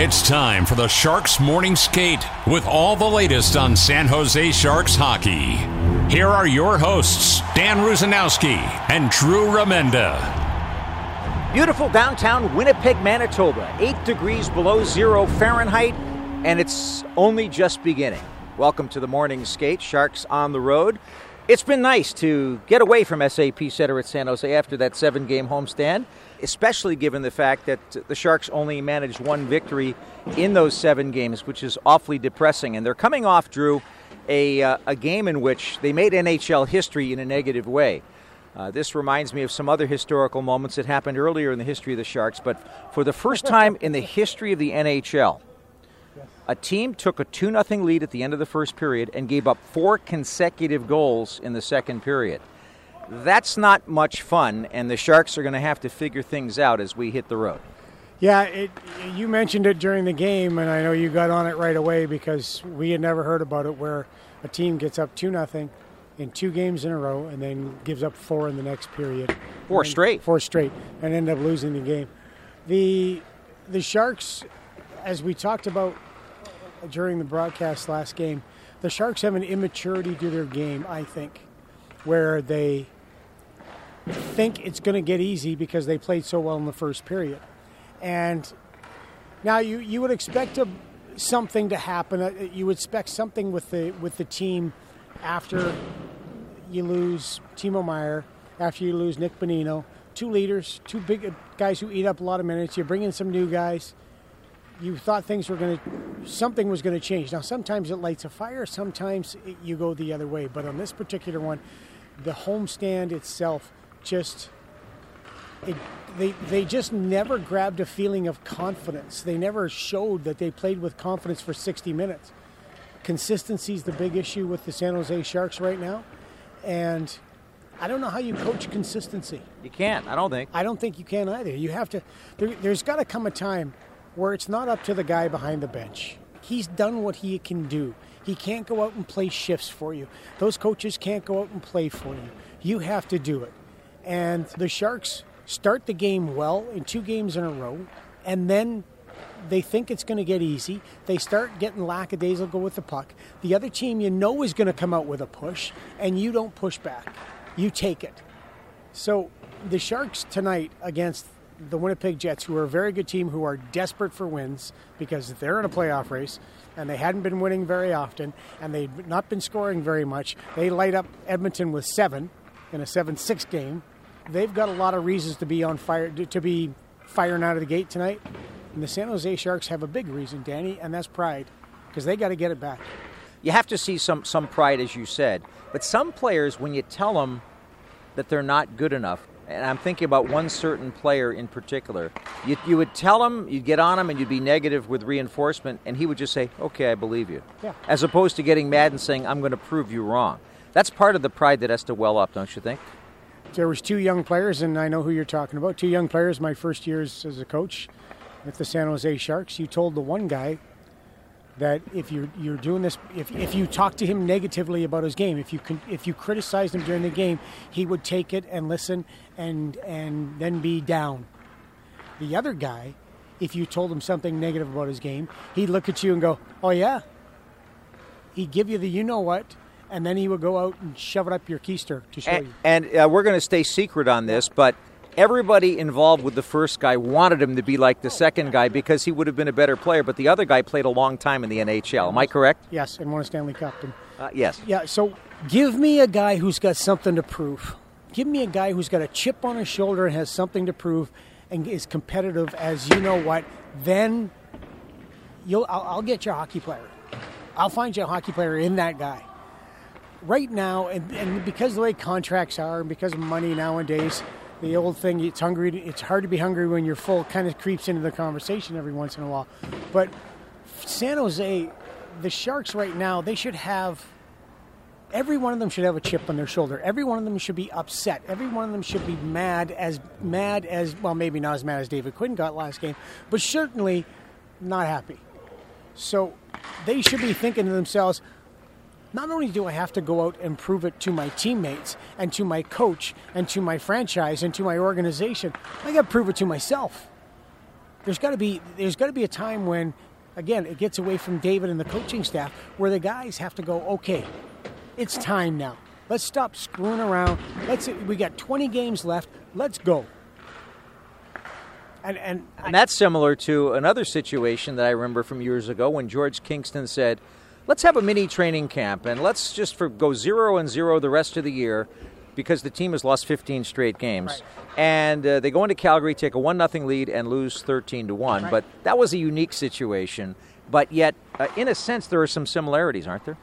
It's time for the Sharks Morning Skate with all the latest on San Jose Sharks hockey. Here are your hosts, Dan Rusanowsky and Drew Remenda. Beautiful downtown Winnipeg, Manitoba, 8 degrees below zero Fahrenheit, and it's only just beginning. Welcome to the morning skate, Sharks on the road. It's been nice to get away from SAP Center at San Jose after that seven game homestand, especially given the fact that the Sharks only managed one victory in those seven games, which is awfully depressing. And they're coming off, Drew, a, uh, a game in which they made NHL history in a negative way. Uh, this reminds me of some other historical moments that happened earlier in the history of the Sharks, but for the first time in the history of the NHL, a team took a 2 0 lead at the end of the first period and gave up four consecutive goals in the second period. That's not much fun, and the Sharks are going to have to figure things out as we hit the road. Yeah, it, you mentioned it during the game, and I know you got on it right away because we had never heard about it where a team gets up 2 0 in two games in a row and then gives up four in the next period. Four straight. Four straight, and end up losing the game. The, the Sharks, as we talked about during the broadcast last game, the Sharks have an immaturity to their game, I think, where they think it's going to get easy because they played so well in the first period. And now you, you would expect a, something to happen. Uh, You would expect something with the with the team after you lose Timo Meier, after you lose Nick Bonino, two leaders, two big guys who eat up a lot of minutes. You bring in some new guys. You thought things were going to, something was going to change. Now sometimes it lights a fire, sometimes it, you go the other way. But on this particular one, the homestand itself just it, they they just never grabbed a feeling of confidence. They never showed that they played with confidence for 60 minutes. Consistency is the big issue with the San Jose Sharks right now, and I don't know how you coach consistency. You can't, I don't think. I don't think you can either. You have to. There, there's got to come a time where it's not up to the guy behind the bench. He's done what he can do. He can't go out and play shifts for you. Those coaches can't go out and play for you. You have to do it. And the Sharks start the game well in two games in a row, and then they think it's going to get easy. They start getting lackadaisical with the puck. The other team you know is going to come out with a push, and you don't push back. You take it. So the Sharks tonight against the Winnipeg Jets, who are a very good team, who are desperate for wins because they're in a playoff race and they hadn't been winning very often and they've not been scoring very much. They light up Edmonton with seven in a 7 6 game. They've got a lot of reasons to be on fire, to be firing out of the gate tonight. And the San Jose Sharks have a big reason, Danny, and that's pride because they got to get it back. You have to see some, some pride, as you said. But some players, when you tell them that they're not good enough, and I'm thinking about one certain player in particular. You, you would tell him, you'd get on him, and you'd be negative with reinforcement, and he would just say, "Okay, I believe you," Yeah. as opposed to getting mad and saying, "I'm going to prove you wrong." That's part of the pride that has to well up, don't you think? There was two young players, and I know who you're talking about. Two young players, my first years as a coach with the San Jose Sharks. You told the one guy that if you're you're doing this, if, if you talk to him negatively about his game, if you can, if you criticized him during the game, he would take it and listen and and then be down. The other guy, if you told him something negative about his game, he'd look at you and go, "Oh yeah." He'd give you the you know what, and then he would go out and shove it up your keister to show And, you. and uh, we're going to stay secret on this, but everybody involved with the first guy wanted him to be like the second guy because he would have been a better player. But the other guy played a long time in the NHL. Am I correct? Yes, and won a Stanley Cup. And Uh, yes. Yeah, so give me a guy who's got something to prove. Give me a guy who's got a chip on his shoulder and has something to prove and is competitive as you know what. Then you'll I'll, I'll get your hockey player. I'll find you a hockey player in that guy. Right now, and, and because the way contracts are, and because of money nowadays, the old thing, it's hungry. It's hard to be hungry when you're full. Kind of creeps into the conversation every once in a while. But San Jose, the Sharks right now, they should have. Every one of them should have a chip on their shoulder. Every one of them should be upset. Every one of them should be mad as mad as well, maybe not as mad as David Quinn got last game, but certainly not happy. So they should be thinking to themselves, not only do I have to go out and prove it to my teammates and to my coach and to my franchise and to my organization, I got to prove it to myself. There's got to be there's got to be a time when again it gets away from David and the coaching staff where the guys have to go, "Okay, it's time now. Let's stop screwing around. Let's we got 20 games left. Let's go." And, and, and that's similar to another situation that I remember from years ago when George Kingston said, let's have a mini training camp and let's just for, go zero and zero the rest of the year because the team has lost 15 straight games. Right. And uh, they go into Calgary, take a 1 nothing lead, and lose 13 to 1. Right. But that was a unique situation. But yet, uh, in a sense, there are some similarities, aren't there?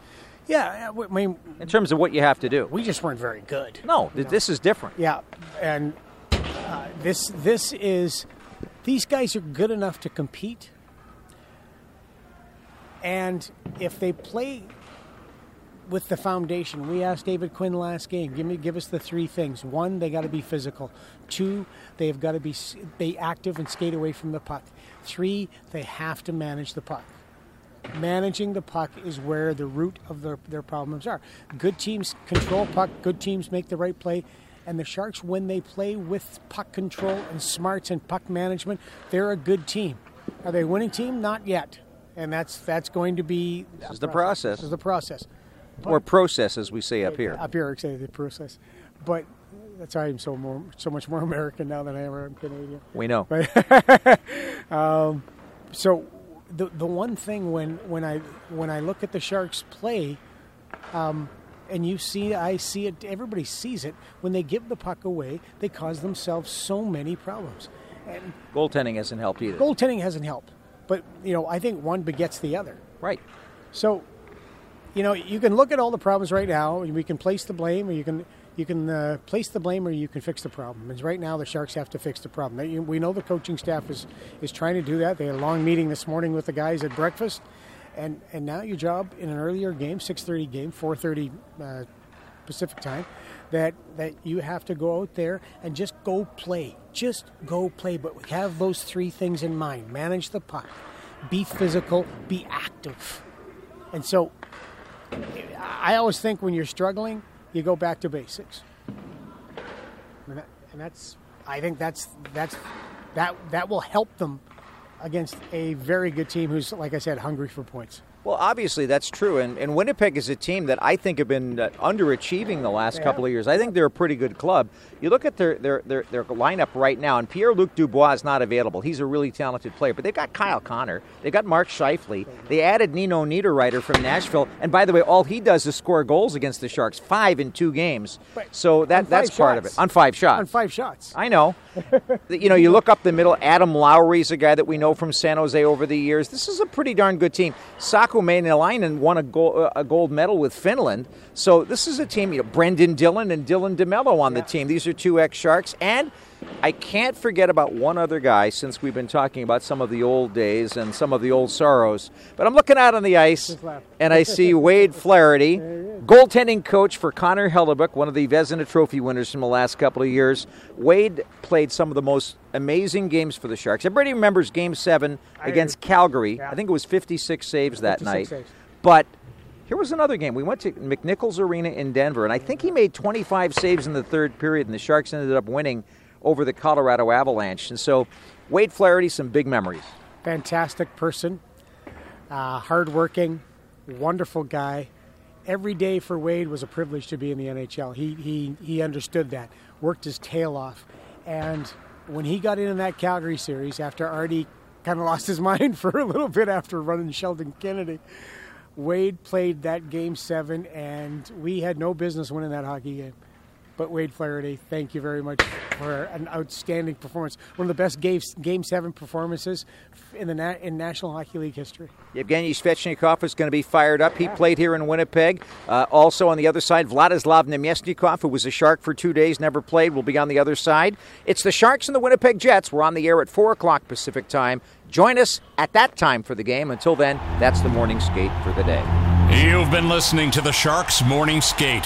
Yeah, I mean, in terms of what you have to do, we just weren't very good. No, th- this is different. Yeah, and uh, this this is these guys are good enough to compete and if they play with the foundation, we asked David Quinn last game, give me give us the three things. One, they got to be physical. Two, they've got to be be active and skate away from the puck. Three, they have to manage the puck. Managing the puck is where the root of their, their problems are. Good teams control puck, good teams make the right play, and the Sharks, when they play with puck control and smarts and puck management, they're a good team. Are they a winning team? Not yet and that's that's going to be this is the process. This is the process, but, or process, as we say up here. Up here, say the process, but that's why I'm so more so much more American now than I ever am Canadian. We know. But, um, so the the one thing when when I when I look at the Sharks play. Um, and you see, I see it. Everybody sees it. When they give the puck away, they cause themselves so many problems. And goaltending hasn't helped either. Goaltending hasn't helped. But you know, I think one begets the other. Right. So, you know, you can look at all the problems right now, and we can place the blame, or you can you can uh, place the blame, or you can fix the problem. And right now, the Sharks have to fix the problem. They, we know the coaching staff is is trying to do that. They had a long meeting this morning with the guys at breakfast, and and now your job in an earlier game, six thirty game, four thirty uh, Pacific time, that that you have to go out there and just go play just go play, but have those three things in mind manage the puck, be physical, be active. And so I always think when you're struggling, you go back to basics. And, that, and that's, I think that's, that's, that, that will help them against a very good team who's, like I said, hungry for points. Well, obviously that's true, and, and Winnipeg is a team that I think have been uh, underachieving the last couple of years. I think they're a pretty good club. You look at their their, their, their lineup right now, and Pierre Luc Dubois is not available. He's a really talented player, but they've got Kyle Connor, they've got Mark Scheifele, they added Nino Niederreiter from Nashville, and by the way, all he does is score goals against the Sharks, five in two games. So that that's shots. part of it on five shots. On five shots. I know. you know, you look up the middle. Adam Lowry's a guy that we know from San Jose over the years. This is a pretty darn good team. Saku Mäenalanen won a, gold, uh, a gold medal with Finland. So this is a team, you know, Brendan Dillon and Dylan DeMello on yeah. the team. These are two ex Sharks. And I can't forget about one other guy since we've been talking about some of the old days and some of the old sorrows. But I'm looking out on the ice and I see Wade Flaherty, goaltending coach for Connor Hellebuyck, one of the Vezina Trophy winners from the last couple of years. Wade played some of the most amazing games for the Sharks. Everybody remembers Game 7 against Calgary. I think it was 56 saves that night. But here was another game. We went to McNichols Arena in Denver, and I think he made 25 saves in the third period, and the Sharks ended up winning over the Colorado Avalanche. And so, Wade Flaherty, some big memories. Fantastic person, uh, hardworking, wonderful guy. Every day for Wade was a privilege to be in the NHL. He, he, he understood that, worked his tail off. And when he got in that Calgary series, after Artie kind of lost his mind for a little bit after running Sheldon Kennedy, Wade played that game seven, and we had no business winning that hockey game. But Wade Flaherty, thank you very much for an outstanding performance. One of the best game, game seven performances in the na- in National Hockey League history. Yevgeny Svechnikov is going to be fired up. He played here in Winnipeg. Uh, also on the other side, Vladislav Namestnikov, who was a Shark for two days, never played, will be on the other side. It's the Sharks and the Winnipeg Jets. We're on the air at 4 o'clock Pacific time. Join us at that time for the game. Until then, that's the morning skate for the day. You've been listening to the Sharks Morning Skate.